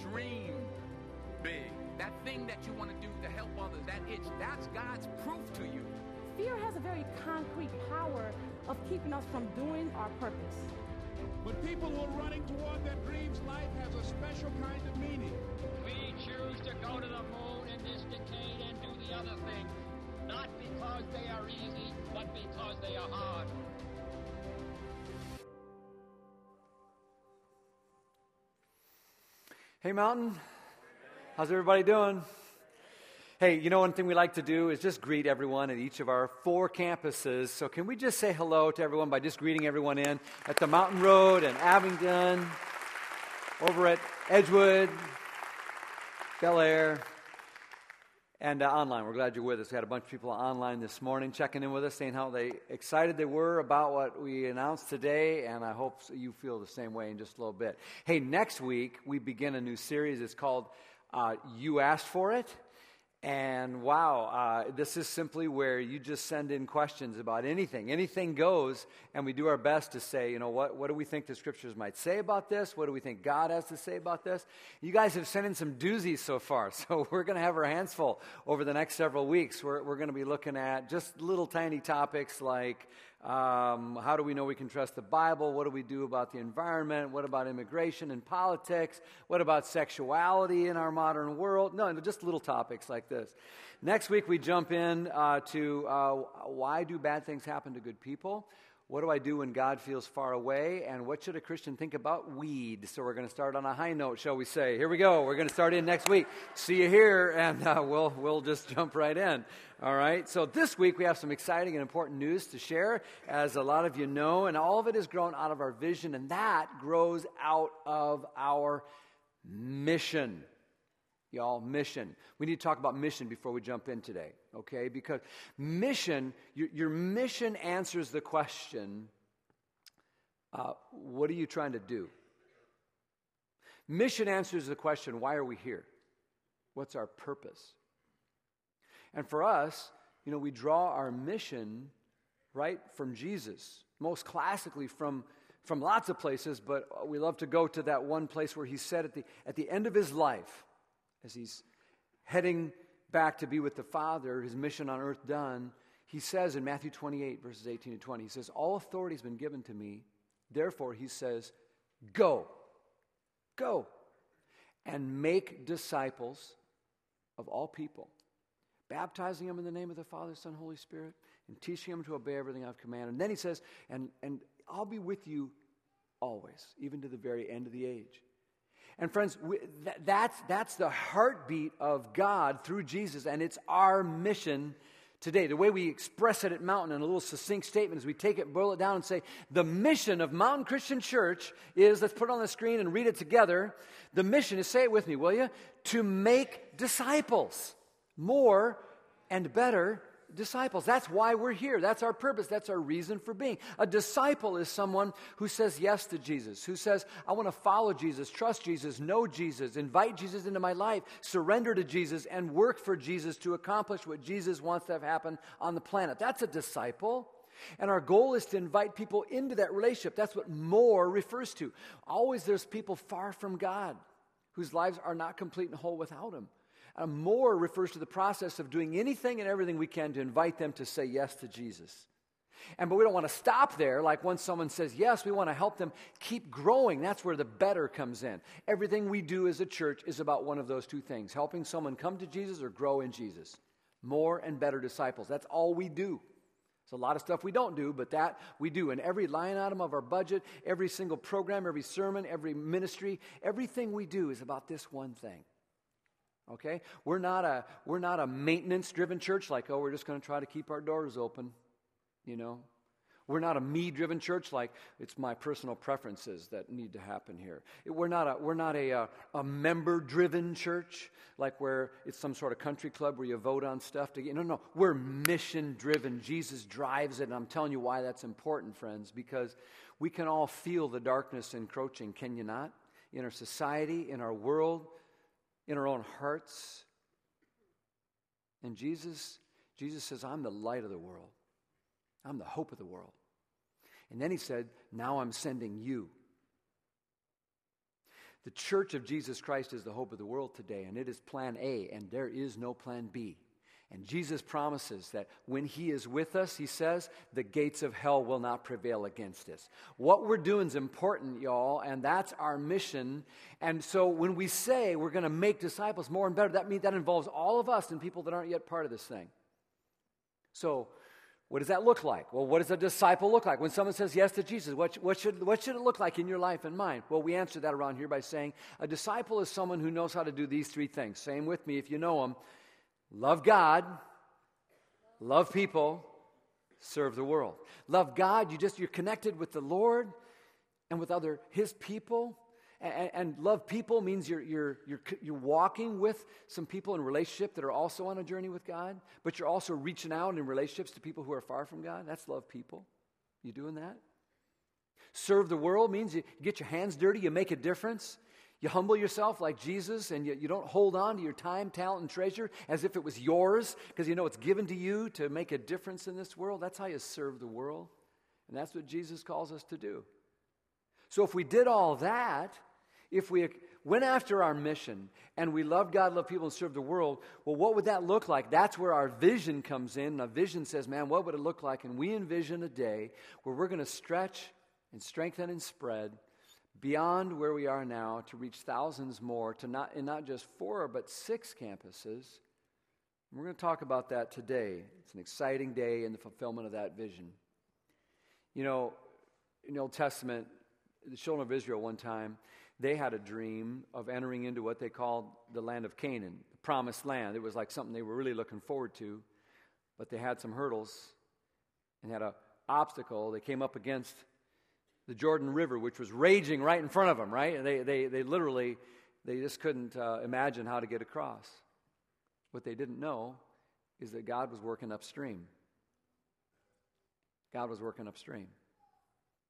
dream big. That thing that you want to do to help others, that itch, that's God's proof to you. Fear has a very concrete power of keeping us from doing our purpose. But people who are running toward their dreams, life has a special kind of meaning. We choose to go to the moon in this decade and do the other things, not because they are easy, but because they are hard. Hey, Mountain. How's everybody doing? Hey, you know, one thing we like to do is just greet everyone at each of our four campuses. So, can we just say hello to everyone by just greeting everyone in at the Mountain Road and Abingdon, over at Edgewood, Bel Air, and uh, online. We're glad you're with us. We had a bunch of people online this morning checking in with us, saying how they excited they were about what we announced today, and I hope you feel the same way in just a little bit. Hey, next week we begin a new series. It's called uh, You Asked for It. And wow, uh, this is simply where you just send in questions about anything. Anything goes, and we do our best to say, you know, what, what do we think the scriptures might say about this? What do we think God has to say about this? You guys have sent in some doozies so far, so we're going to have our hands full over the next several weeks. We're, we're going to be looking at just little tiny topics like um, how do we know we can trust the Bible? What do we do about the environment? What about immigration and politics? What about sexuality in our modern world? No, just little topics like this. Next week, we jump in uh, to uh, why do bad things happen to good people? What do I do when God feels far away? And what should a Christian think about weed? So we're going to start on a high note, shall we say? Here we go. We're going to start in next week. See you here, and uh, we'll we'll just jump right in. All right. So this week we have some exciting and important news to share, as a lot of you know, and all of it is grown out of our vision, and that grows out of our mission y'all, mission. We need to talk about mission before we jump in today, okay? Because mission, your, your mission answers the question uh, what are you trying to do? Mission answers the question why are we here? What's our purpose? And for us, you know, we draw our mission right from Jesus, most classically from from lots of places, but we love to go to that one place where he said at the, at the end of his life, as he's heading back to be with the Father, his mission on earth done, he says in Matthew 28, verses 18 to 20, he says, All authority has been given to me. Therefore, he says, Go, go, and make disciples of all people, baptizing them in the name of the Father, Son, Holy Spirit, and teaching them to obey everything I've commanded. And then he says, And, and I'll be with you always, even to the very end of the age. And friends, we, that, that's, that's the heartbeat of God through Jesus, and it's our mission today. The way we express it at Mountain in a little succinct statement is we take it, boil it down, and say, the mission of Mountain Christian Church is, let's put it on the screen and read it together. The mission is, say it with me, will you? To make disciples more and better disciples. That's why we're here. That's our purpose. That's our reason for being. A disciple is someone who says yes to Jesus, who says, I want to follow Jesus, trust Jesus, know Jesus, invite Jesus into my life, surrender to Jesus, and work for Jesus to accomplish what Jesus wants to have happen on the planet. That's a disciple. And our goal is to invite people into that relationship. That's what more refers to. Always there's people far from God whose lives are not complete and whole without Him. More refers to the process of doing anything and everything we can to invite them to say yes to Jesus. And but we don't want to stop there. Like once someone says yes, we want to help them keep growing. That's where the better comes in. Everything we do as a church is about one of those two things helping someone come to Jesus or grow in Jesus. More and better disciples. That's all we do. It's a lot of stuff we don't do, but that we do. And every line item of our budget, every single program, every sermon, every ministry, everything we do is about this one thing Okay? We're not a we're not a maintenance driven church like, oh, we're just going to try to keep our doors open, you know. We're not a me driven church like it's my personal preferences that need to happen here. We're not a, we're not a, a, uh, a member driven church like where it's some sort of country club where you vote on stuff to get. No, no. We're mission driven. Jesus drives it. And I'm telling you why that's important, friends, because we can all feel the darkness encroaching, can you not? In our society, in our world, in our own hearts. And Jesus, Jesus says, I'm the light of the world. I'm the hope of the world. And then he said, Now I'm sending you. The church of Jesus Christ is the hope of the world today, and it is plan A, and there is no plan B. And Jesus promises that when He is with us, He says, the gates of hell will not prevail against us. What we're doing is important, y'all, and that's our mission. And so when we say we're going to make disciples more and better, that means that involves all of us and people that aren't yet part of this thing. So, what does that look like? Well, what does a disciple look like? When someone says yes to Jesus, what, what, should, what should it look like in your life and mine? Well, we answer that around here by saying a disciple is someone who knows how to do these three things. Same with me if you know them love God, love people, serve the world. Love God, you just you're connected with the Lord and with other his people. And, and, love people means you're, you're, you're, you're walking with some people in relationship that are also on a journey with God, but you're also reaching out in relationships to people who are far from God. That's love people. You doing that? Serve the world means you get your hands dirty, you make a difference. You humble yourself like Jesus, and you, you don't hold on to your time, talent, and treasure as if it was yours because you know it's given to you to make a difference in this world. That's how you serve the world. And that's what Jesus calls us to do. So if we did all that, if we went after our mission and we love God, love people, and serve the world, well, what would that look like? That's where our vision comes in. And a vision says, man, what would it look like? And we envision a day where we're going to stretch and strengthen and spread beyond where we are now to reach thousands more to not in not just four but six campuses. We're going to talk about that today. It's an exciting day in the fulfillment of that vision. You know in the old testament the children of israel one time they had a dream of entering into what they called the land of canaan the promised land. It was like something they were really looking forward to but they had some hurdles and had an obstacle. They came up against the Jordan River, which was raging right in front of them, right? And they, they, they literally, they just couldn't uh, imagine how to get across. What they didn't know is that God was working upstream. God was working upstream.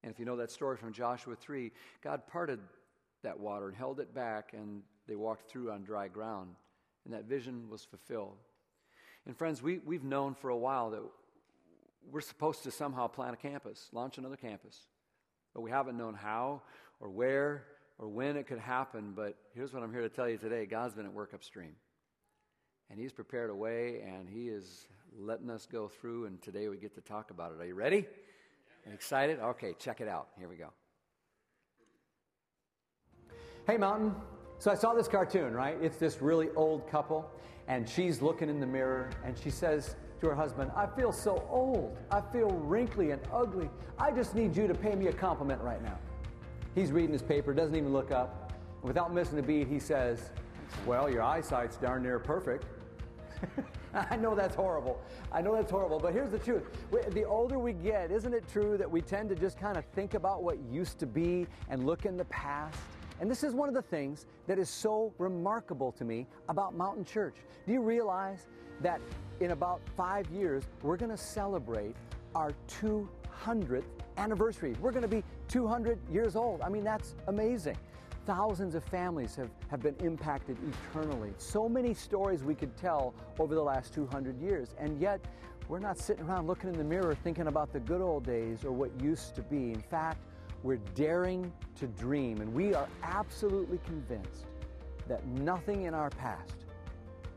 And if you know that story from Joshua 3, God parted that water and held it back, and they walked through on dry ground. And that vision was fulfilled. And friends, we, we've known for a while that we're supposed to somehow plant a campus, launch another campus but we haven't known how or where or when it could happen. But here's what I'm here to tell you today God's been at work upstream. And He's prepared a way, and He is letting us go through, and today we get to talk about it. Are you ready? Excited? Okay, check it out. Here we go. Hey, Mountain. So I saw this cartoon, right? It's this really old couple, and she's looking in the mirror, and she says, to her husband, I feel so old. I feel wrinkly and ugly. I just need you to pay me a compliment right now. He's reading his paper, doesn't even look up. Without missing a beat, he says, Well, your eyesight's darn near perfect. I know that's horrible. I know that's horrible, but here's the truth. The older we get, isn't it true that we tend to just kind of think about what used to be and look in the past? And this is one of the things that is so remarkable to me about Mountain Church. Do you realize that in about five years, we're going to celebrate our 200th anniversary. We're going to be 200 years old. I mean, that's amazing. Thousands of families have, have been impacted eternally. So many stories we could tell over the last 200 years. And yet, we're not sitting around looking in the mirror thinking about the good old days or what used to be. In fact, we're daring to dream, and we are absolutely convinced that nothing in our past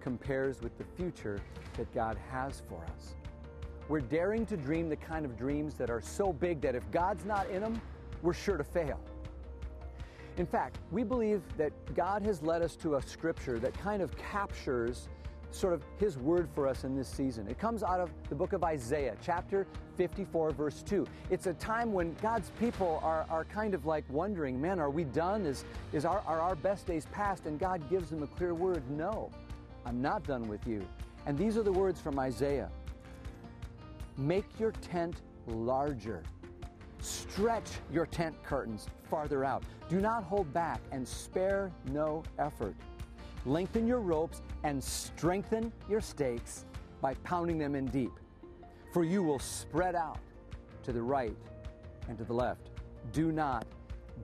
compares with the future that God has for us. We're daring to dream the kind of dreams that are so big that if God's not in them, we're sure to fail. In fact, we believe that God has led us to a scripture that kind of captures sort of his word for us in this season. It comes out of the book of Isaiah, chapter 54, verse 2. It's a time when God's people are, are kind of like wondering, man, are we done? Is, is our, are our best days past? And God gives them a clear word no. I'm not done with you. And these are the words from Isaiah Make your tent larger. Stretch your tent curtains farther out. Do not hold back and spare no effort. Lengthen your ropes and strengthen your stakes by pounding them in deep. For you will spread out to the right and to the left. Do not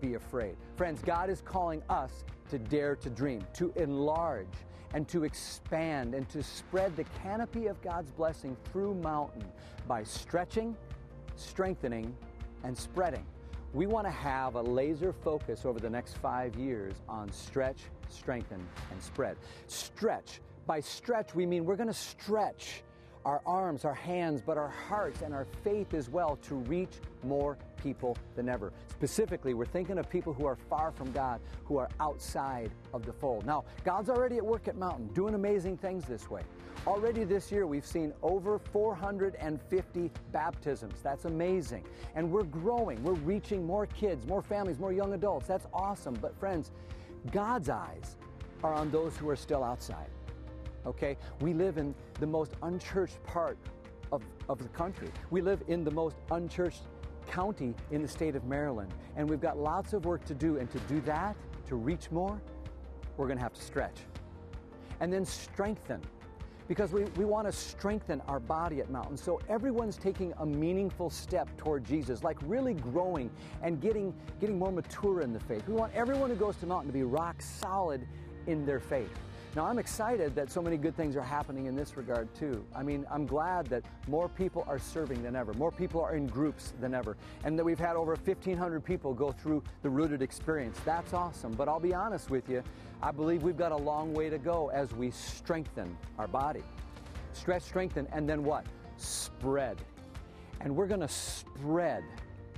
be afraid. Friends, God is calling us to dare to dream, to enlarge and to expand and to spread the canopy of God's blessing through Mountain by stretching, strengthening, and spreading. we want to have a laser focus over the next five years on stretch, strengthen, and spread. Stretch. By stretch, we mean we're going to stretch our arms, our hands, but our hearts and our faith as well to reach more people than ever. Specifically, we're thinking of people who are far from God, who are outside of the fold. Now, God's already at work at Mountain, doing amazing things this way. Already this year, we've seen over 450 baptisms. That's amazing. And we're growing. We're reaching more kids, more families, more young adults. That's awesome. But, friends, God's eyes are on those who are still outside. Okay? We live in the most unchurched part of, of the country. We live in the most unchurched county in the state of Maryland. And we've got lots of work to do. And to do that, to reach more, we're going to have to stretch. And then strengthen because we, we want to strengthen our body at Mountain. So everyone's taking a meaningful step toward Jesus, like really growing and getting, getting more mature in the faith. We want everyone who goes to Mountain to be rock solid in their faith. Now, I'm excited that so many good things are happening in this regard, too. I mean, I'm glad that more people are serving than ever, more people are in groups than ever, and that we've had over 1,500 people go through the rooted experience. That's awesome. But I'll be honest with you, I believe we've got a long way to go as we strengthen our body. Stretch, strengthen, and then what? Spread. And we're going to spread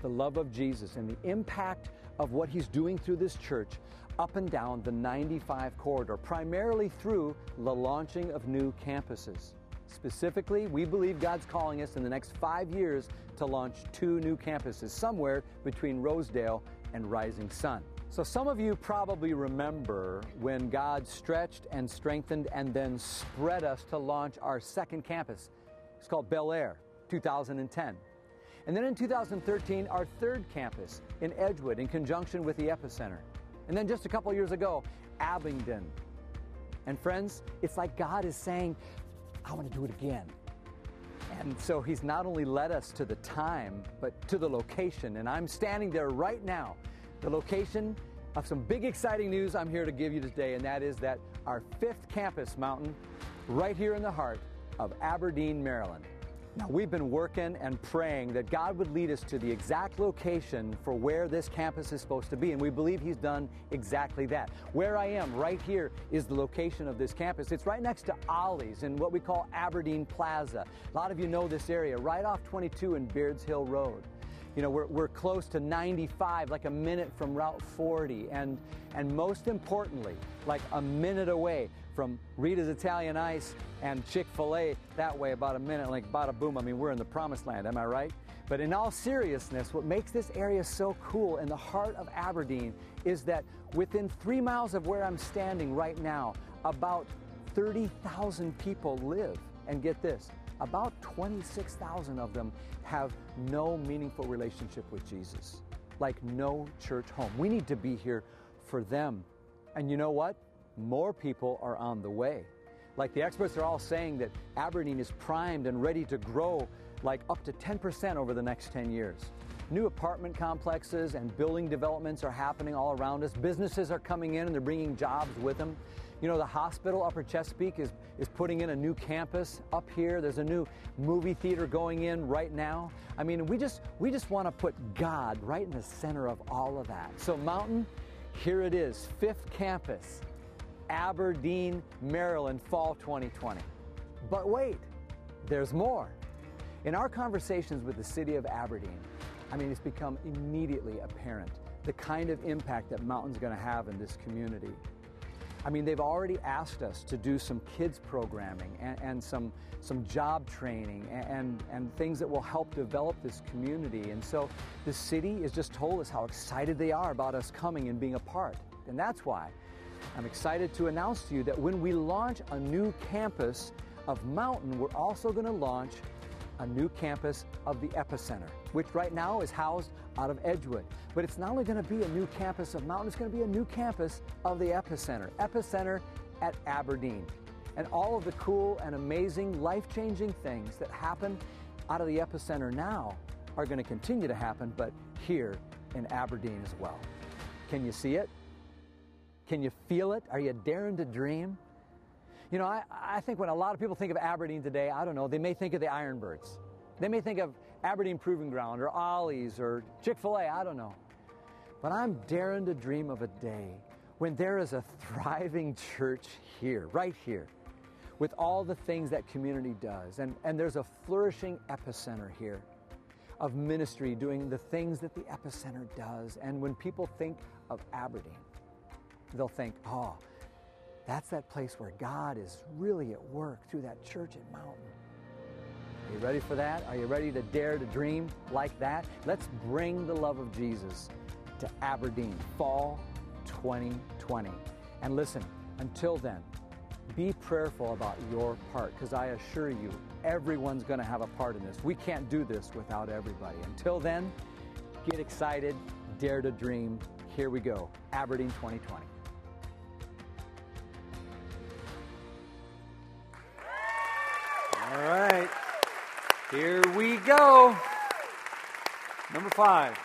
the love of Jesus and the impact of what He's doing through this church up and down the 95 corridor, primarily through the launching of new campuses. Specifically, we believe God's calling us in the next five years to launch two new campuses somewhere between Rosedale and Rising Sun. So, some of you probably remember when God stretched and strengthened and then spread us to launch our second campus. It's called Bel Air, 2010. And then in 2013, our third campus in Edgewood in conjunction with the Epicenter. And then just a couple years ago, Abingdon. And friends, it's like God is saying, I want to do it again. And so He's not only led us to the time, but to the location. And I'm standing there right now, the location of some big exciting news I'm here to give you today, and that is that our fifth campus mountain, right here in the heart of Aberdeen, Maryland. Now, we've been working and praying that God would lead us to the exact location for where this campus is supposed to be, and we believe He's done exactly that. Where I am right here is the location of this campus. It's right next to Ollie's in what we call Aberdeen Plaza. A lot of you know this area, right off 22 and Beards Hill Road. You know, we're, we're close to 95, like a minute from Route 40, and, and most importantly, like a minute away from Rita's Italian Ice and Chick fil A that way, about a minute, like bada boom. I mean, we're in the promised land, am I right? But in all seriousness, what makes this area so cool in the heart of Aberdeen is that within three miles of where I'm standing right now, about 30,000 people live. And get this, about 26,000 of them have no meaningful relationship with Jesus, like no church home. We need to be here for them. And you know what? more people are on the way. Like the experts are all saying that Aberdeen is primed and ready to grow like up to 10% over the next 10 years. New apartment complexes and building developments are happening all around us. Businesses are coming in and they're bringing jobs with them. You know, the hospital, Upper Chesapeake, is, is putting in a new campus up here. There's a new movie theater going in right now. I mean, we just, we just want to put God right in the center of all of that. So, Mountain, here it is, fifth campus. Aberdeen, Maryland, fall 2020. But wait, there's more. In our conversations with the city of Aberdeen, I mean, it's become immediately apparent the kind of impact that Mountain's going to have in this community. I mean, they've already asked us to do some kids programming and, and some, some job training and, and, and things that will help develop this community. And so the city has just told us how excited they are about us coming and being a part. And that's why I'm excited to announce to you that when we launch a new campus of Mountain, we're also going to launch a new campus of the Epicenter, which right now is housed out of Edgewood. But it's not only going to be a new campus of Mountain, it's going to be a new campus of the Epicenter, Epicenter at Aberdeen. And all of the cool and amazing, life changing things that happen out of the Epicenter now are going to continue to happen, but here in Aberdeen as well. Can you see it? Can you feel it? Are you daring to dream? You know, I, I think when a lot of people think of Aberdeen today, I don't know, they may think of the Ironbirds. They may think of Aberdeen Proving Ground or Ollie's or Chick fil A, I don't know. but I'm daring to dream of a day when there is a thriving church here, right here, with all the things that community does. And, and there's a flourishing epicenter here of ministry doing the things that the epicenter does. And when people think of Aberdeen, they'll think, oh, that's that place where God is really at work through that church at Mountain. Are you ready for that? Are you ready to dare to dream like that? Let's bring the love of Jesus to Aberdeen, fall 2020. And listen, until then, be prayerful about your part because I assure you, everyone's going to have a part in this. We can't do this without everybody. Until then, get excited, dare to dream. Here we go Aberdeen 2020. All right. Here we go. Number five.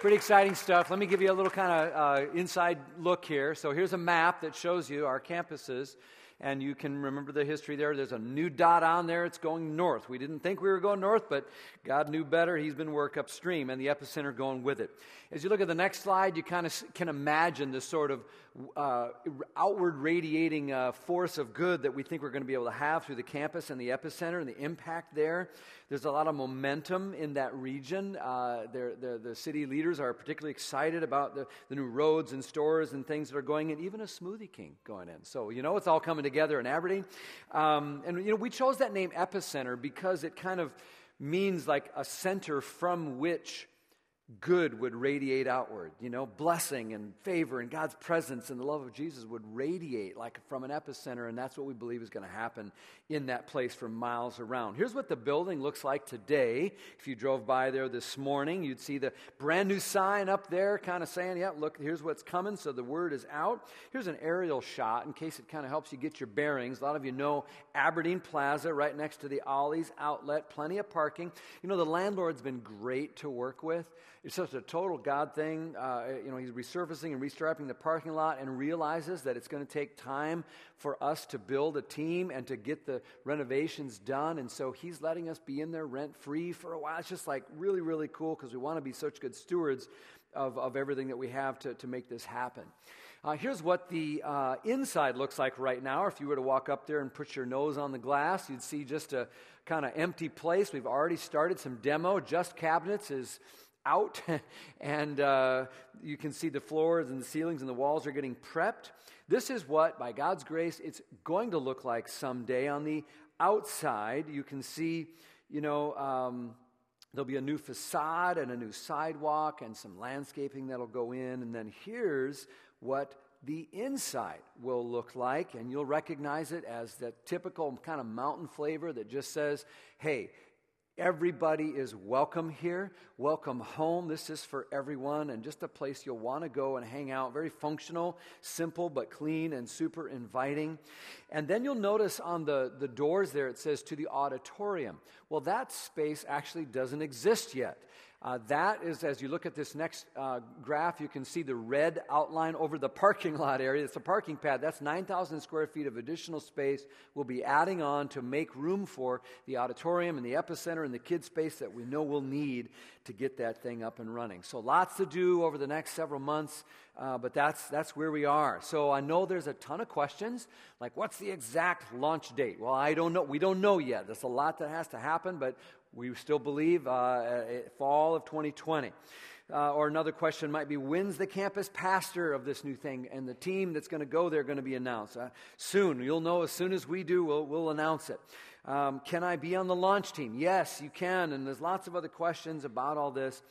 Pretty exciting stuff. Let me give you a little kind of uh, inside look here. So here's a map that shows you our campuses, and you can remember the history there. There's a new dot on there. It's going north. We didn't think we were going north, but God knew better. He's been work upstream, and the epicenter going with it. As you look at the next slide, you kind of can imagine this sort of uh, outward radiating uh, force of good that we think we're going to be able to have through the campus and the epicenter and the impact there. There's a lot of momentum in that region. Uh, they're, they're, the city leaders are particularly excited about the, the new roads and stores and things that are going in, even a Smoothie King going in. So, you know, it's all coming together in Aberdeen. Um, and, you know, we chose that name Epicenter because it kind of means like a center from which good would radiate outward. You know, blessing and favor and God's presence and the love of Jesus would radiate like from an epicenter, and that's what we believe is going to happen in that place for miles around. Here's what the building looks like today. If you drove by there this morning, you'd see the brand new sign up there, kind of saying, Yeah, look, here's what's coming. So the word is out. Here's an aerial shot in case it kind of helps you get your bearings. A lot of you know Aberdeen Plaza, right next to the Ollie's outlet, plenty of parking. You know, the landlord's been great to work with. It's such a total God thing. Uh, you know, he's resurfacing and restriping the parking lot and realizes that it's going to take time for us to build a team and to get the renovations done. And so he's letting us be in there rent free for a while. It's just like really, really cool because we want to be such good stewards of, of everything that we have to, to make this happen. Uh, here's what the uh, inside looks like right now. If you were to walk up there and put your nose on the glass, you'd see just a kind of empty place. We've already started some demo. Just Cabinets is out, and uh, you can see the floors and the ceilings and the walls are getting prepped. This is what, by God's grace, it's going to look like someday. On the outside, you can see, you know, um, there'll be a new facade and a new sidewalk and some landscaping that'll go in. And then here's what the inside will look like, and you'll recognize it as the typical kind of mountain flavor that just says, hey, Everybody is welcome here. Welcome home. This is for everyone and just a place you'll want to go and hang out. Very functional, simple, but clean and super inviting. And then you'll notice on the, the doors there it says to the auditorium. Well, that space actually doesn't exist yet. Uh, that is, as you look at this next uh, graph, you can see the red outline over the parking lot area. It's a parking pad. That's 9,000 square feet of additional space we'll be adding on to make room for the auditorium and the epicenter and the kid space that we know we'll need to get that thing up and running. So lots to do over the next several months, uh, but that's, that's where we are. So I know there's a ton of questions, like what's the exact launch date? Well, I don't know. We don't know yet. There's a lot that has to happen, but we still believe uh, fall of 2020. Uh, or another question might be when's the campus pastor of this new thing and the team that's going to go there going to be announced? Uh, soon. You'll know as soon as we do, we'll, we'll announce it. Um, can I be on the launch team? Yes, you can. And there's lots of other questions about all this.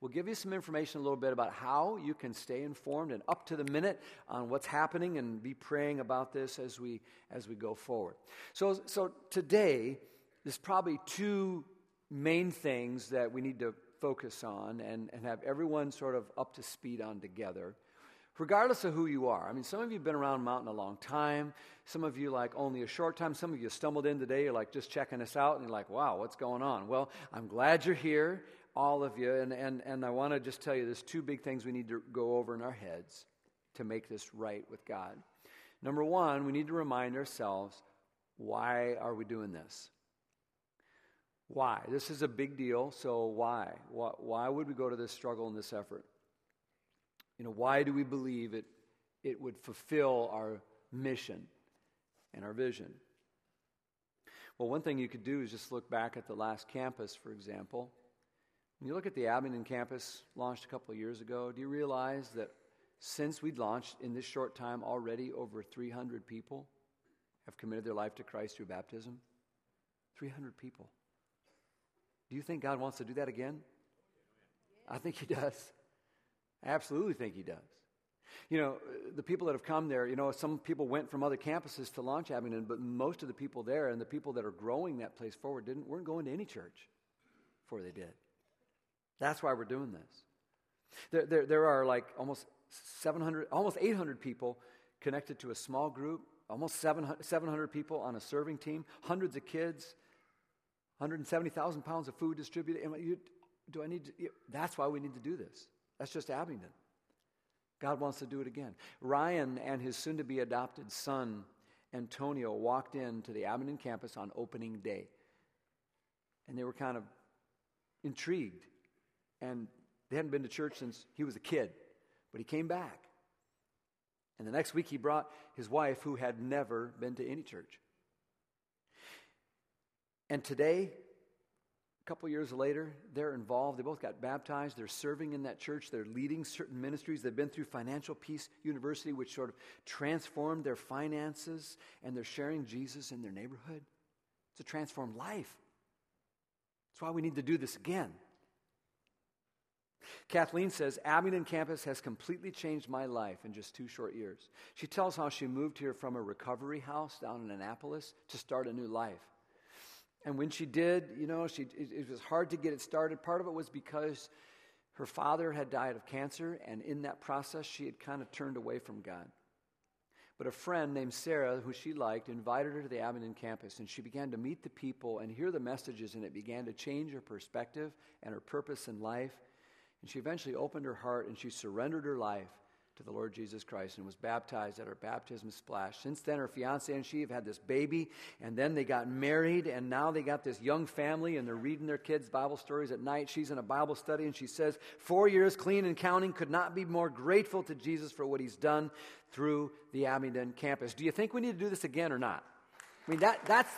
We'll give you some information a little bit about how you can stay informed and up to the minute on what's happening and be praying about this as we, as we go forward. So, so today, there's probably two main things that we need to focus on and, and have everyone sort of up to speed on together, regardless of who you are. I mean, some of you have been around Mountain a long time. Some of you, like, only a short time. Some of you stumbled in today. You're like, just checking us out. And you're like, wow, what's going on? Well, I'm glad you're here, all of you. And, and, and I want to just tell you there's two big things we need to go over in our heads to make this right with God. Number one, we need to remind ourselves why are we doing this? Why? This is a big deal, so why? Why why would we go to this struggle and this effort? You know, why do we believe it, it would fulfill our mission and our vision? Well, one thing you could do is just look back at the last campus, for example. When you look at the Abingdon campus launched a couple of years ago, do you realize that since we'd launched in this short time already over 300 people have committed their life to Christ through baptism? 300 people. Do you think God wants to do that again? I think He does. I absolutely think He does. You know, the people that have come there, you know, some people went from other campuses to launch Abingdon, but most of the people there and the people that are growing that place forward didn't, weren't going to any church before they did. That's why we're doing this. There, there, there are like almost 700, almost 800 people connected to a small group, almost 700, 700 people on a serving team, hundreds of kids, 170,000 pounds of food distributed. And You, do I need to? That's why we need to do this. That's just Abingdon. God wants to do it again. Ryan and his soon to be adopted son, Antonio, walked into the Abingdon campus on opening day. And they were kind of intrigued. And they hadn't been to church since he was a kid, but he came back. And the next week he brought his wife, who had never been to any church. And today, couple years later, they're involved. They both got baptized. They're serving in that church. They're leading certain ministries. They've been through Financial Peace University, which sort of transformed their finances, and they're sharing Jesus in their neighborhood. It's a transformed life. That's why we need to do this again. Kathleen says, Abingdon campus has completely changed my life in just two short years. She tells how she moved here from a recovery house down in Annapolis to start a new life. And when she did, you know, she, it, it was hard to get it started. Part of it was because her father had died of cancer, and in that process, she had kind of turned away from God. But a friend named Sarah, who she liked, invited her to the Abingdon campus, and she began to meet the people and hear the messages, and it began to change her perspective and her purpose in life. And she eventually opened her heart and she surrendered her life to the Lord Jesus Christ and was baptized at her baptism splash. Since then, her fiance and she have had this baby, and then they got married, and now they got this young family, and they're reading their kids' Bible stories at night. She's in a Bible study, and she says, Four years clean and counting, could not be more grateful to Jesus for what he's done through the Abingdon campus. Do you think we need to do this again or not? I mean, that, that's.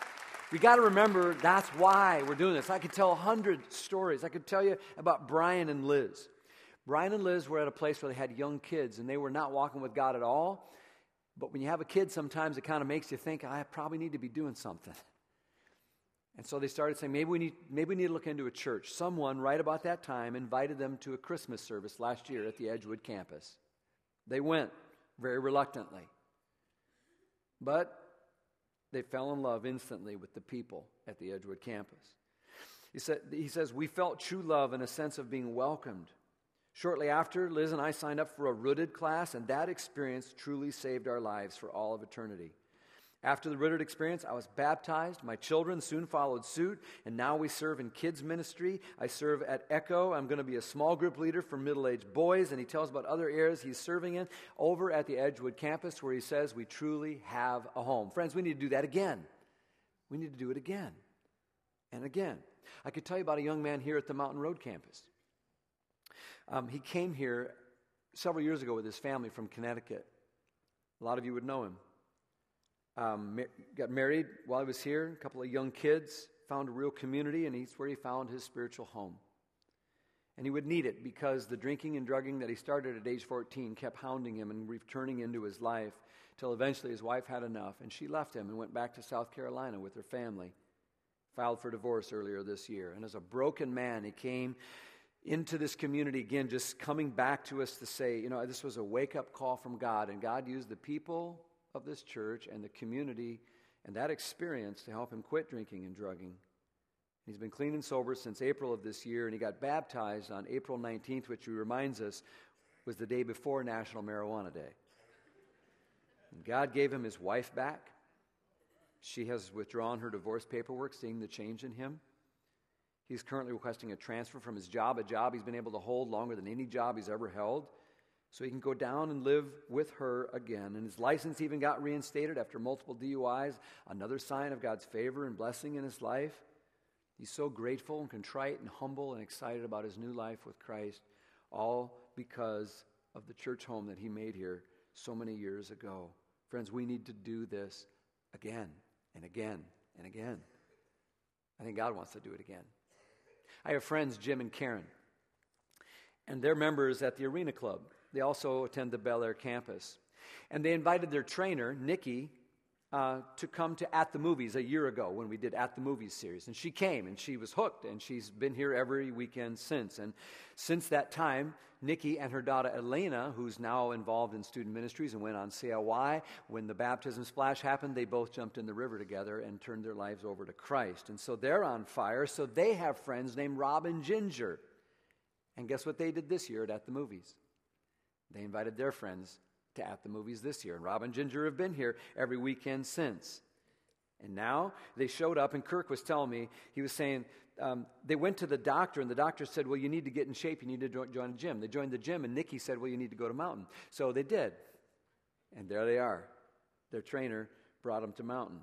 We got to remember that's why we're doing this. I could tell a hundred stories. I could tell you about Brian and Liz. Brian and Liz were at a place where they had young kids and they were not walking with God at all. But when you have a kid, sometimes it kind of makes you think, I probably need to be doing something. And so they started saying, maybe we, need, maybe we need to look into a church. Someone, right about that time, invited them to a Christmas service last year at the Edgewood campus. They went very reluctantly. But they fell in love instantly with the people at the Edgewood campus. He, said, he says, We felt true love and a sense of being welcomed. Shortly after, Liz and I signed up for a rooted class, and that experience truly saved our lives for all of eternity. After the rooted experience, I was baptized. My children soon followed suit, and now we serve in kids' ministry. I serve at Echo. I'm going to be a small group leader for middle aged boys, and he tells about other areas he's serving in over at the Edgewood campus where he says we truly have a home. Friends, we need to do that again. We need to do it again and again. I could tell you about a young man here at the Mountain Road campus. Um, he came here several years ago with his family from Connecticut. A lot of you would know him. Um, got married while he was here, a couple of young kids, found a real community, and he's where he found his spiritual home. And he would need it because the drinking and drugging that he started at age 14 kept hounding him and returning into his life till eventually his wife had enough and she left him and went back to South Carolina with her family. Filed for divorce earlier this year. And as a broken man, he came into this community again, just coming back to us to say, you know, this was a wake up call from God, and God used the people of this church and the community and that experience to help him quit drinking and drugging. He's been clean and sober since April of this year, and he got baptized on April 19th, which he reminds us was the day before National Marijuana Day. And God gave him his wife back. She has withdrawn her divorce paperwork, seeing the change in him. He's currently requesting a transfer from his job, a job he's been able to hold longer than any job he's ever held, so he can go down and live with her again. And his license even got reinstated after multiple DUIs, another sign of God's favor and blessing in his life. He's so grateful and contrite and humble and excited about his new life with Christ, all because of the church home that he made here so many years ago. Friends, we need to do this again and again and again. I think God wants to do it again. I have friends, Jim and Karen, and they're members at the Arena Club. They also attend the Bel Air campus. And they invited their trainer, Nikki, uh, to come to At the Movies a year ago when we did At the Movies series. And she came and she was hooked, and she's been here every weekend since. And since that time, Nikki and her daughter Elena, who's now involved in student ministries and went on CLY, when the baptism splash happened, they both jumped in the river together and turned their lives over to Christ. And so they're on fire. So they have friends named Rob and Ginger. And guess what they did this year at At the Movies? They invited their friends to At the Movies this year. And Rob and Ginger have been here every weekend since. And now they showed up, and Kirk was telling me, he was saying, um, they went to the doctor, and the doctor said, Well, you need to get in shape. You need to join, a gym. They joined the gym, and Nikki said, Well, you need to go to Mountain. So they did. And there they are. Their trainer brought them to Mountain.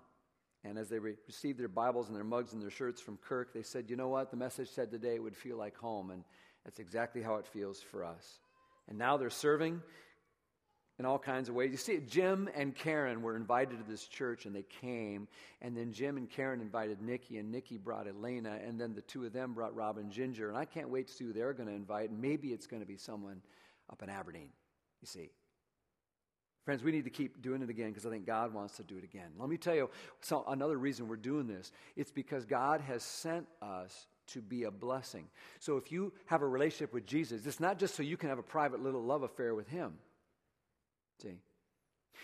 And as they re- received their Bibles and their mugs and their shirts from Kirk, they said, You know what? The message said today it would feel like home. And that's exactly how it feels for us. And now they're serving in all kinds of ways. You see, Jim and Karen were invited to this church and they came. And then Jim and Karen invited Nikki, and Nikki brought Elena. And then the two of them brought Rob and Ginger. And I can't wait to see who they're going to invite. Maybe it's going to be someone up in Aberdeen, you see. Friends, we need to keep doing it again because I think God wants to do it again. Let me tell you so another reason we're doing this. It's because God has sent us to be a blessing. So if you have a relationship with Jesus, it's not just so you can have a private little love affair with Him. See?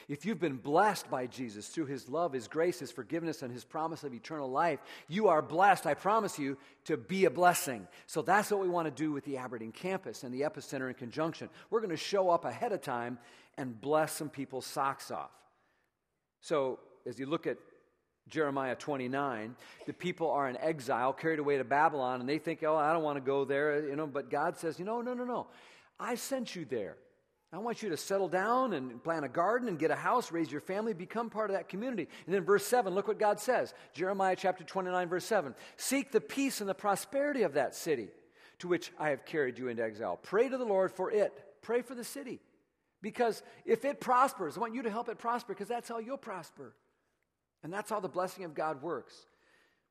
If you've been blessed by Jesus through his love, his grace, his forgiveness, and his promise of eternal life, you are blessed, I promise you, to be a blessing. So that's what we want to do with the Aberdeen campus and the Epicenter in conjunction. We're going to show up ahead of time and bless some people's socks off. So as you look at Jeremiah 29, the people are in exile, carried away to Babylon, and they think, oh, I don't want to go there, you know, but God says, you know, no, no, no. I sent you there. I want you to settle down and plant a garden and get a house, raise your family, become part of that community. And then verse 7, look what God says. Jeremiah chapter 29, verse 7. Seek the peace and the prosperity of that city to which I have carried you into exile. Pray to the Lord for it. Pray for the city. Because if it prospers, I want you to help it prosper because that's how you'll prosper. And that's how the blessing of God works.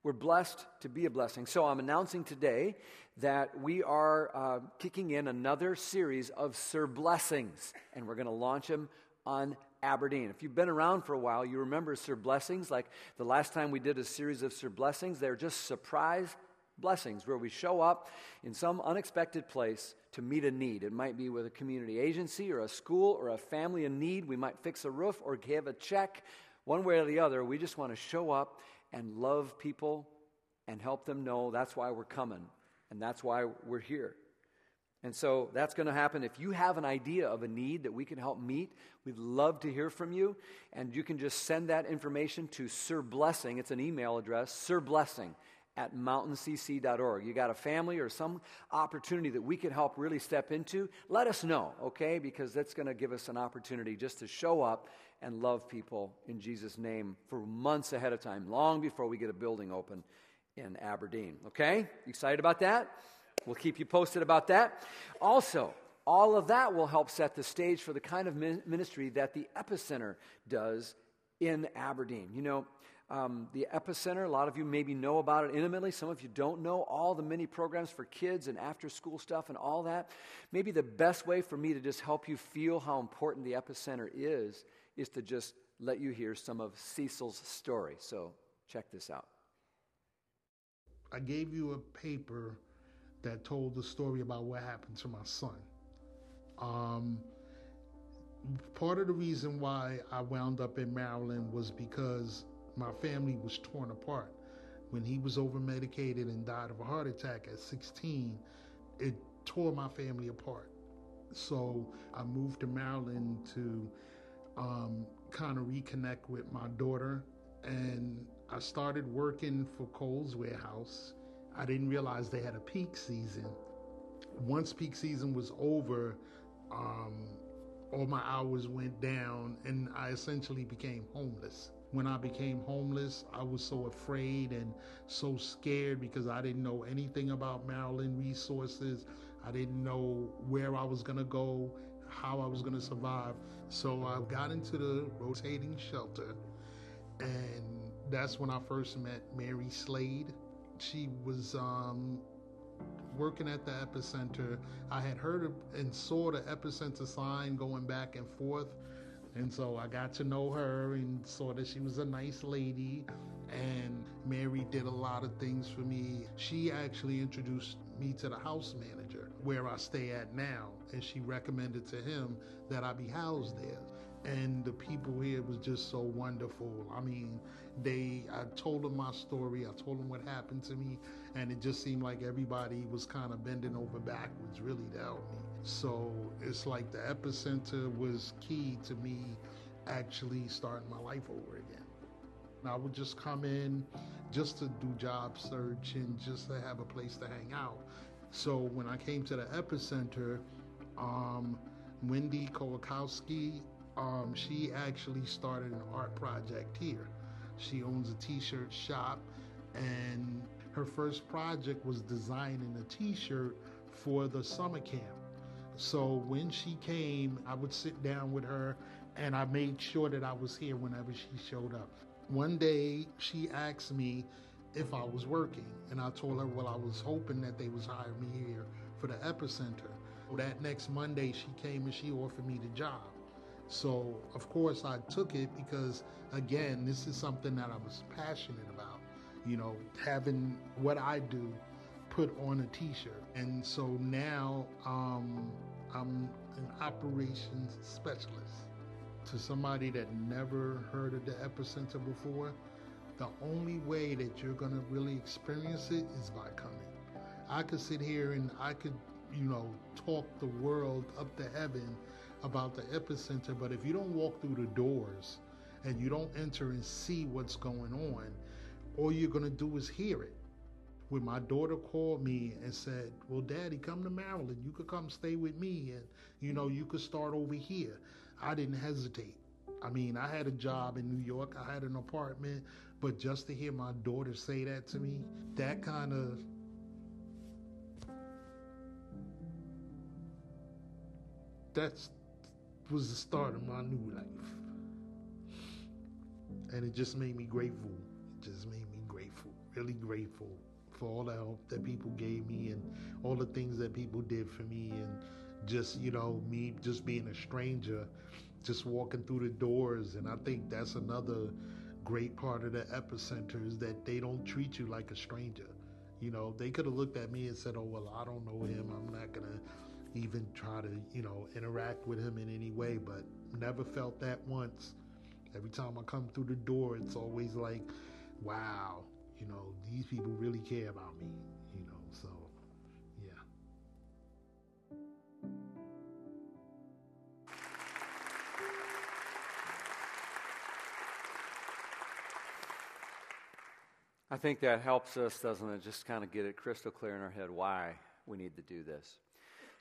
We're blessed to be a blessing. So I'm announcing today that we are uh, kicking in another series of Sir Blessings, and we're going to launch them on Aberdeen. If you've been around for a while, you remember Sir Blessings. Like the last time we did a series of Sir Blessings, they're just surprise blessings where we show up in some unexpected place to meet a need. It might be with a community agency or a school or a family in need. We might fix a roof or give a check. One way or the other, we just want to show up and love people and help them know that's why we're coming and that's why we're here. And so that's going to happen. If you have an idea of a need that we can help meet, we'd love to hear from you. And you can just send that information to Sir Blessing. It's an email address, Sir Blessing at mountaincc.org. You got a family or some opportunity that we could help really step into, let us know, okay? Because that's going to give us an opportunity just to show up and love people in Jesus' name for months ahead of time, long before we get a building open in Aberdeen. Okay? Excited about that? We'll keep you posted about that. Also, all of that will help set the stage for the kind of ministry that the Epicenter does in Aberdeen. You know, um, the Epicenter, a lot of you maybe know about it intimately. Some of you don't know all the many programs for kids and after school stuff and all that. Maybe the best way for me to just help you feel how important the Epicenter is is to just let you hear some of Cecil's story. So check this out. I gave you a paper that told the story about what happened to my son. Um, part of the reason why I wound up in Maryland was because my family was torn apart. When he was over medicated and died of a heart attack at 16, it tore my family apart. So I moved to Maryland to um, kind of reconnect with my daughter. And I started working for Kohl's Warehouse. I didn't realize they had a peak season. Once peak season was over, um, all my hours went down and I essentially became homeless. When I became homeless, I was so afraid and so scared because I didn't know anything about Maryland resources. I didn't know where I was going to go. how I was going to survive. So I got into the rotating shelter, and that's when I first met Mary Slade. She was um, working at the epicenter. I had heard and saw the epicenter sign going back and forth. And so I got to know her and saw that she was a nice lady. And Mary did a lot of things for me. She actually introduced me to the house manager where I stay at now. And she recommended to him that I be housed there and the people here was just so wonderful. I mean, they I told them my story, I told them what happened to me, and it just seemed like everybody was kind of bending over backwards really to help me. So it's like the epicenter was key to me actually starting my life over again. I would just come in just to do job search and just to have a place to hang out. So when I came to the epicenter, um, Wendy Kowakowski um, she actually started an art project here. She owns a t-shirt shop and her first project was designing a t-shirt for the summer camp. So when she came, I would sit down with her and I made sure that I was here whenever she showed up. One day she asked me if I was working and I told her well I was hoping that they was hiring me here for the epicenter. That next Monday she came and she offered me the job. So, of course, I took it because, again, this is something that I was passionate about. You know, having what I do put on a t shirt. And so now um, I'm an operations specialist. To somebody that never heard of the epicenter before, the only way that you're going to really experience it is by coming. I could sit here and I could, you know, talk the world up to heaven about the epicenter, but if you don't walk through the doors and you don't enter and see what's going on, all you're going to do is hear it. When my daughter called me and said, Well, Daddy, come to Maryland. You could come stay with me and, you know, you could start over here. I didn't hesitate. I mean, I had a job in New York, I had an apartment, but just to hear my daughter say that to me, that kind of that's was the start of my new life. And it just made me grateful. It just made me grateful, really grateful for all the help that people gave me and all the things that people did for me. And just, you know, me just being a stranger, just walking through the doors. And I think that's another great part of the epicenter is that they don't treat you like a stranger. You know, they could have looked at me and said, oh, well, I don't know him. I'm not to even try to, you know, interact with him in any way, but never felt that once. Every time I come through the door, it's always like, wow, you know, these people really care about me, you know, so yeah. I think that helps us, doesn't it? Just kind of get it crystal clear in our head why we need to do this.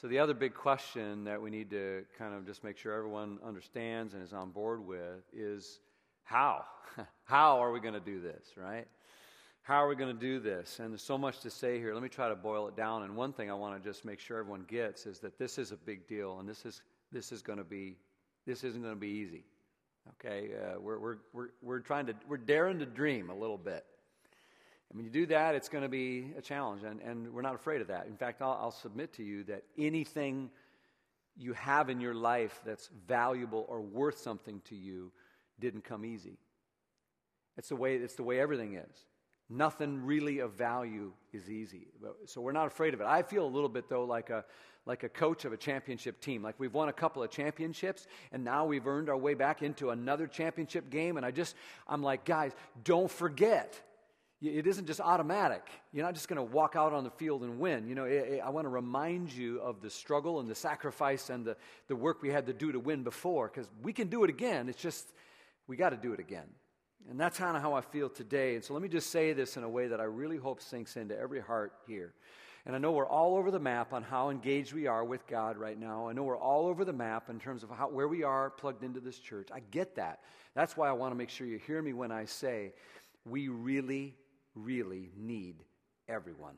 So, the other big question that we need to kind of just make sure everyone understands and is on board with is how? how are we going to do this, right? How are we going to do this? And there's so much to say here. Let me try to boil it down. And one thing I want to just make sure everyone gets is that this is a big deal, and this is this is going to be this isn't going to be easy. Okay, uh, we're, we're, we're, we're trying to we're daring to dream a little bit. And when you do that, it's going to be a challenge, and, and we're not afraid of that. In fact, I'll, I'll submit to you that anything you have in your life that's valuable or worth something to you didn't come easy. It's the way, it's the way everything is. Nothing really of value is easy. So we're not afraid of it. I feel a little bit, though, like a, like a coach of a championship team. Like we've won a couple of championships, and now we've earned our way back into another championship game. And I just, I'm like, guys, don't forget it isn't just automatic. You're not just going to walk out on the field and win. You know, I want to remind you of the struggle and the sacrifice and the, the work we had to do to win before because we can do it again. It's just, we got to do it again. And that's kind of how I feel today. And so let me just say this in a way that I really hope sinks into every heart here. And I know we're all over the map on how engaged we are with God right now. I know we're all over the map in terms of how, where we are plugged into this church. I get that. That's why I want to make sure you hear me when I say we really really need everyone.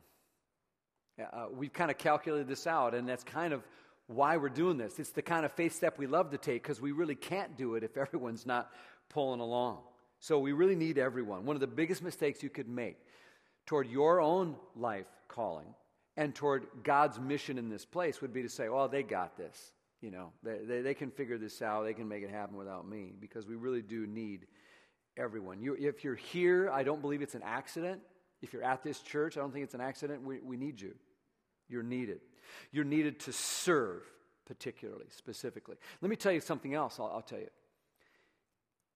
Uh, we've kind of calculated this out, and that's kind of why we're doing this. It's the kind of faith step we love to take because we really can't do it if everyone's not pulling along. So we really need everyone. One of the biggest mistakes you could make toward your own life calling and toward God's mission in this place would be to say, oh, they got this. You know, they, they, they, can figure this out. They can make it happen without me because we really do need everyone. You, if you're here, I don't believe it's an accident. If you're at this church, I don't think it's an accident. We, we need you. You're needed. You're needed to serve, particularly, specifically. Let me tell you something else, I'll, I'll tell you.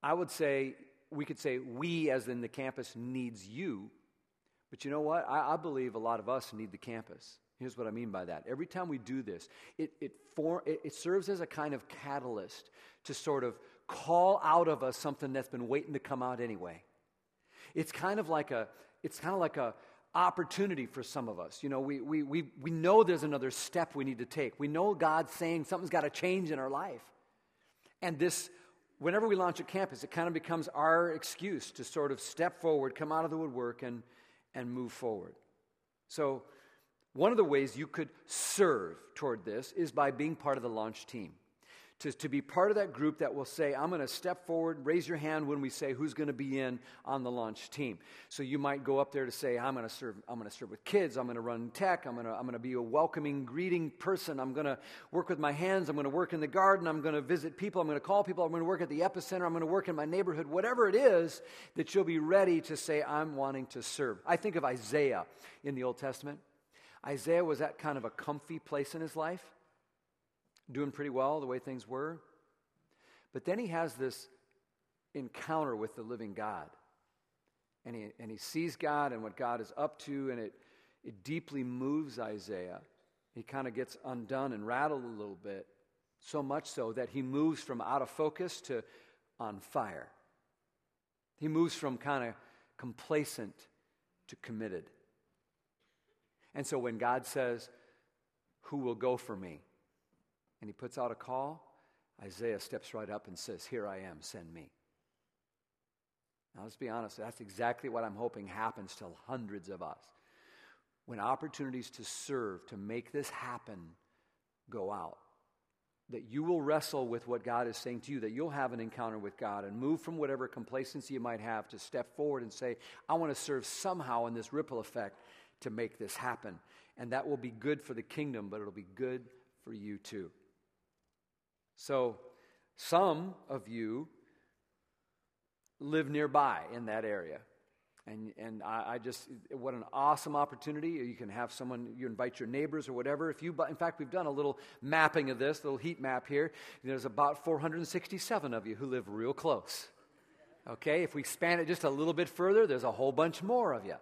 I would say, we could say, we, as in the campus, needs you. But you know what? I, I believe a lot of us need the campus. Here's what I mean by that. Every time we do this, it, it, for, it, it serves as a kind of catalyst to sort of call out of us something that's been waiting to come out anyway. It's kind of like a, it's kind of like a opportunity for some of us. You know, we, we, we, we know there's another step we need to take. We know God's saying something's got to change in our life. And this, whenever we launch a campus, it kind of becomes our excuse to sort of step forward, come out of the woodwork, and, and move forward. So, one of the ways you could serve toward this is by being part of the launch team to, to be part of that group that will say, I'm going to step forward, raise your hand when we say who's going to be in on the launch team. So you might go up there to say, I'm going to serve, I'm going to serve with kids, I'm going to run tech, I'm going to, I'm going to be a welcoming, greeting person, I'm going to work with my hands, I'm going to work in the garden, I'm going to visit people, I'm going to call people, I'm going to work at the epicenter, I'm going to work in my neighborhood, whatever it is that you'll be ready to say, I'm wanting to serve. I think of Isaiah in the Old Testament. Isaiah was at kind of a comfy place in his life doing pretty well the way things were. But then he has this encounter with the living God. And he, and he sees God and what God is up to, and it, it deeply moves Isaiah. He kind of gets undone and rattled a little bit, so much so that he moves from out of focus to on fire. He moves from kind of complacent to committed. And so when God says, Who will go for me? And he puts out a call, Isaiah steps right up and says, Here I am, send me. Now, let's be honest, that's exactly what I'm hoping happens to hundreds of us. When opportunities to serve, to make this happen, go out, that you will wrestle with what God is saying to you, that you'll have an encounter with God and move from whatever complacency you might have to step forward and say, I want to serve somehow in this ripple effect to make this happen. And that will be good for the kingdom, but it'll be good for you too. So, some of you live nearby in that area. And, and I, I, just, what an awesome opportunity. You can have someone, you invite your neighbors or whatever. If you, in fact, we've done a little mapping of this, little heat map here. There's about 467 of you who live real close. Okay, if we span it just a little bit further, there's a whole bunch more of you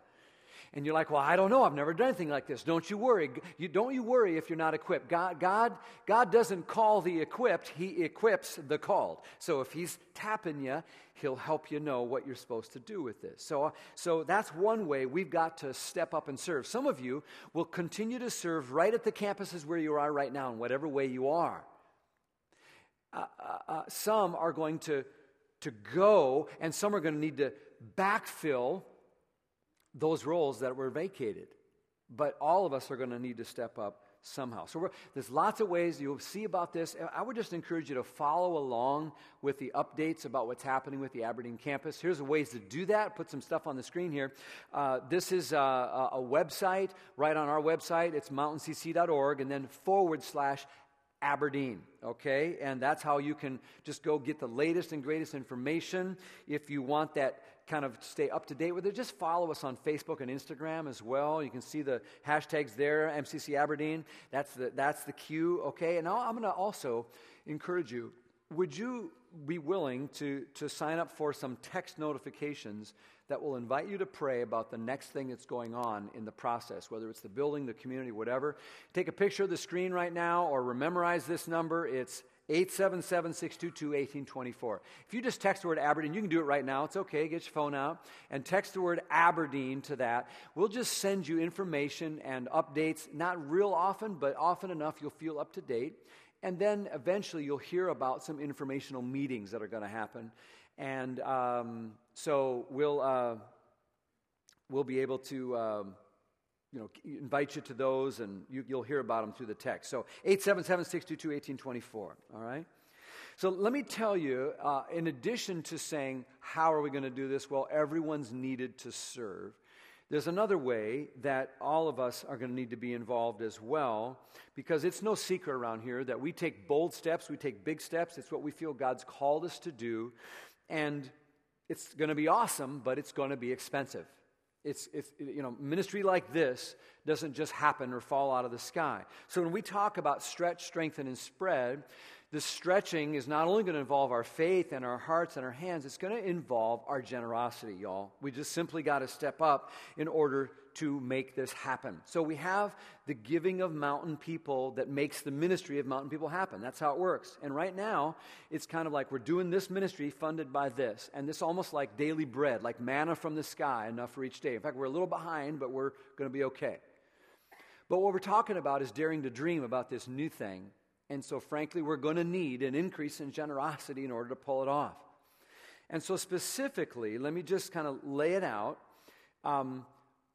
and you're like, well, I don't know. I've never done anything like this. Don't you worry. You, don't you worry if you're not equipped. God, God, God doesn't call the equipped, He equips the called. So if He's tapping you, He'll help you know what you're supposed to do with this. So, so that's one way we've got to step up and serve. Some of you will continue to serve right at the campuses where you are right now, in whatever way you are. Uh, uh, uh, some are going to, to go, and some are going to need to backfill those roles that were vacated. But all of us are going to need to step up somehow. So there's lots of ways you'll see about this. I would just encourage you to follow along with the updates about what's happening with the Aberdeen campus. Here's ways to do that. Put some stuff on the screen here. Uh, this is a, a website right on our website. It's mountaincc.org and then forward slash Aberdeen, okay? And that's how you can just go get the latest and greatest information. If you want that kind of stay up to date with it, just follow us on Facebook and Instagram as well. You can see the hashtags there, MCC Aberdeen. That's the, that's the cue, okay? And I'm going to also encourage you would you be willing to, to sign up for some text notifications that will invite you to pray about the next thing that's going on in the process, whether it's the building, the community, whatever? Take a picture of the screen right now or memorize this number. It's 877 622 1824. If you just text the word Aberdeen, you can do it right now. It's okay. Get your phone out and text the word Aberdeen to that. We'll just send you information and updates, not real often, but often enough you'll feel up to date. And then eventually you'll hear about some informational meetings that are going to happen. And um, so we'll, uh, we'll be able to. Um, you know, invite you to those, and you, will hear about them through the text. So 877 622 1824, all right? So let me tell you, uh, in addition to saying, how are we going to do this? Well, everyone's needed to serve. There's another way that all of us are going to need to be involved as well, because it's no secret around here that we take bold steps, we take big steps. It's what we feel God's called us to do. And it's going to be awesome, but it's going to be expensive. It's, it's, you know, ministry like this doesn't just happen or fall out of the sky. So when we talk about stretch, strengthen, and spread, this stretching is not only going to involve our faith and our hearts and our hands, it's going to involve our generosity, y'all. We just simply got to step up in order to make this happen. So we have the giving of mountain people that makes the ministry of mountain people happen. That's how it works. And right now, it's kind of like we're doing this ministry funded by this. And this almost like daily bread, like manna from the sky, enough for each day. In fact, we're a little behind, but we're going to be okay. But what we're talking about is daring to dream about this new thing and so, frankly, we're going to need an increase in generosity in order to pull it off. And so, specifically, let me just kind of lay it out. Um,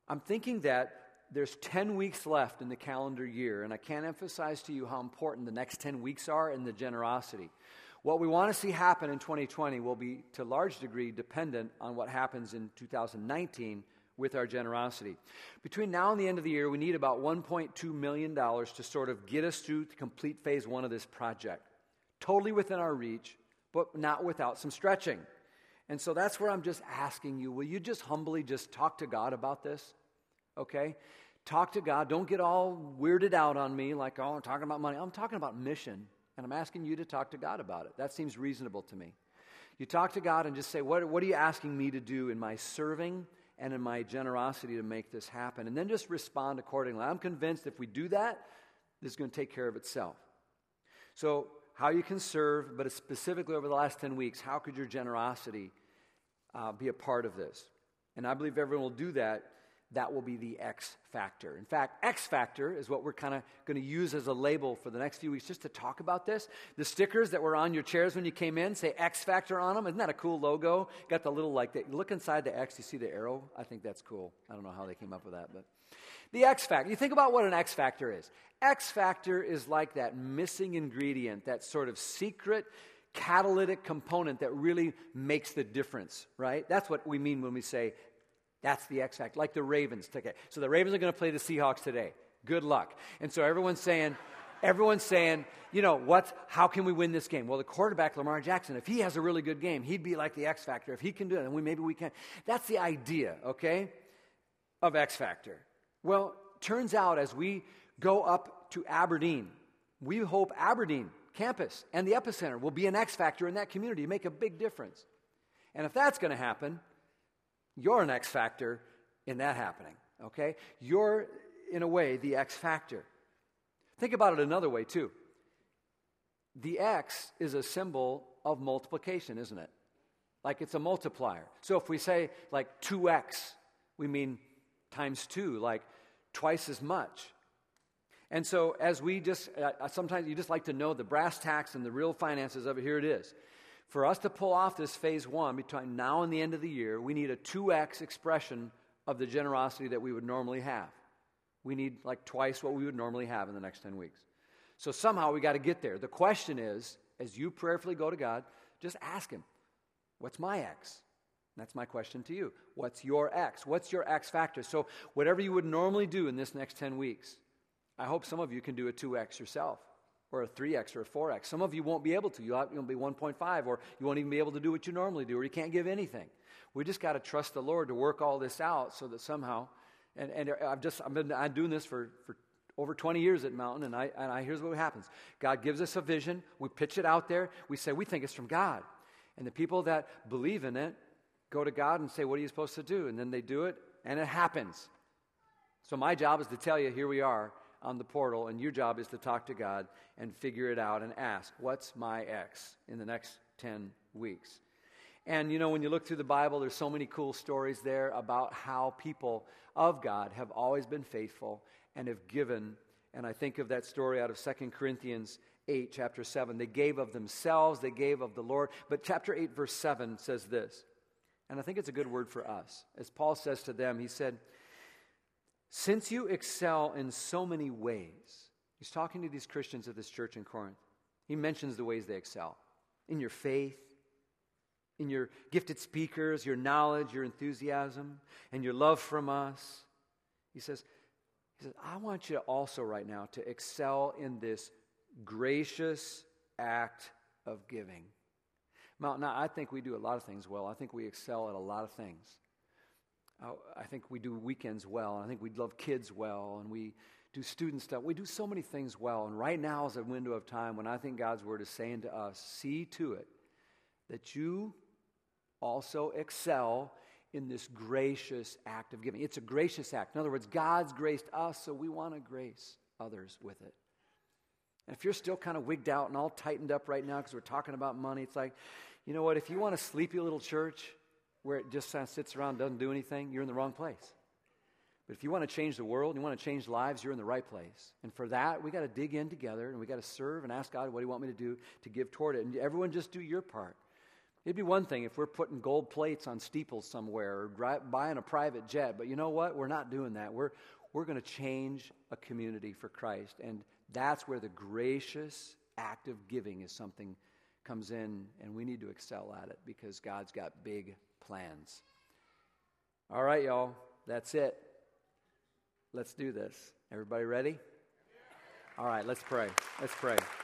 I'm thinking that there's 10 weeks left in the calendar year, and I can't emphasize to you how important the next 10 weeks are in the generosity. What we want to see happen in 2020 will be, to a large degree, dependent on what happens in 2019 with our generosity. Between now and the end of the year, we need about $1.2 million to sort of get us through to complete phase one of this project. Totally within our reach, but not without some stretching. And so that's where I'm just asking you will you just humbly just talk to God about this? Okay? Talk to God. Don't get all weirded out on me like, oh, I'm talking about money. I'm talking about mission, and I'm asking you to talk to God about it. That seems reasonable to me. You talk to God and just say, What, what are you asking me to do in my serving and in my generosity to make this happen. And then just respond accordingly. I'm convinced if we do that, this is going to take care of itself. So, how you can serve, but specifically over the last 10 weeks, how could your generosity uh, be a part of this? And I believe everyone will do that that will be the X factor. In fact, X factor is what we're kind of going to use as a label for the next few weeks just to talk about this. The stickers that were on your chairs when you came in say X factor on them. Isn't that a cool logo? Got the little like that. Look inside the X, you see the arrow? I think that's cool. I don't know how they came up with that, but the X factor. You think about what an X factor is. X factor is like that missing ingredient, that sort of secret catalytic component that really makes the difference, right? That's what we mean when we say that's the X factor, like the Ravens. Okay, so the Ravens are going to play the Seahawks today. Good luck. And so everyone's saying, everyone's saying, you know, what? How can we win this game? Well, the quarterback Lamar Jackson, if he has a really good game, he'd be like the X factor. If he can do it, then we maybe we can. That's the idea, okay, of X factor. Well, turns out as we go up to Aberdeen, we hope Aberdeen campus and the epicenter will be an X factor in that community, make a big difference. And if that's going to happen, you're an X factor in that happening, okay? You're, in a way, the X factor. Think about it another way, too. The X is a symbol of multiplication, isn't it? Like it's a multiplier. So if we say like 2x, we mean times 2, like twice as much. And so, as we just, uh, sometimes you just like to know the brass tacks and the real finances of it. Here it is. For us to pull off this phase one between now and the end of the year, we need a 2x expression of the generosity that we would normally have. We need like twice what we would normally have in the next 10 weeks. So somehow we got to get there. The question is, as you prayerfully go to God, just ask Him, What's my X? That's my question to you. What's your X? What's your X factor? So, whatever you would normally do in this next 10 weeks, I hope some of you can do a 2X yourself or a 3x or a 4x. Some of you won't be able to. You'll, be 1.5, or you won't even be able to do what you normally do, or you can't give anything. We just got to trust the Lord to work all this out so that somehow, and, and I've just, I've been I'm doing this for, for over 20 years at Mountain, and, I, and I, here's what happens God gives us a vision, we pitch it out there, we say, we think it's from God. And the people that believe in it go to God and say, What are you supposed to do? And then they do it, and it happens. So my job is to tell you, here we are on the portal, and your job is to talk to God and figure it out and ask, What's my X in the next 10 weeks? And you know, when you look through the Bible, there's so many cool stories there about how people of God have always been faithful and have given. And I think of that story out of 2 Corinthians 8, chapter 7. They gave of themselves, they gave of the Lord. But chapter 8, verse 7 says this. And I think it's a good word for us. As Paul says to them, he said, Since you excel in so many ways, he's talking to these Christians at this church in Corinth. He mentions the ways they excel in your faith, in your gifted speakers, your knowledge, your enthusiasm, and your love from us. He says, he says, I want you also right now to excel in this gracious act of giving. Now, now, I think we do a lot of things well. I think we excel at a lot of things. Oh, I think we do weekends well. And I think we love kids well, and we do student stuff. We do so many things well. And right now is a window of time when I think God's word is saying to us see to it that you also excel in this gracious act of giving. It's a gracious act. In other words, God's graced us, so we want to grace others with it. And if you're still kind of wigged out and all tightened up right now because we're talking about money, it's like, you know what? If you want a sleepy little church where it just kind of sits around doesn't do anything, you're in the wrong place. But if you want to change the world, you want to change lives, you're in the right place. And for that, we got to dig in together and we got to serve and ask God, what do you want me to do to give toward it? And everyone just do your part. It'd be one thing if we're putting gold plates on steeples somewhere or buying a private jet, but you know what? We're not doing that. We're, we're going to change a community for Christ. And that's where the gracious act of giving is something comes in, and we need to excel at it because God's got big plans. All right, y'all, that's it. Let's do this. Everybody ready? All right, let's pray. Let's pray.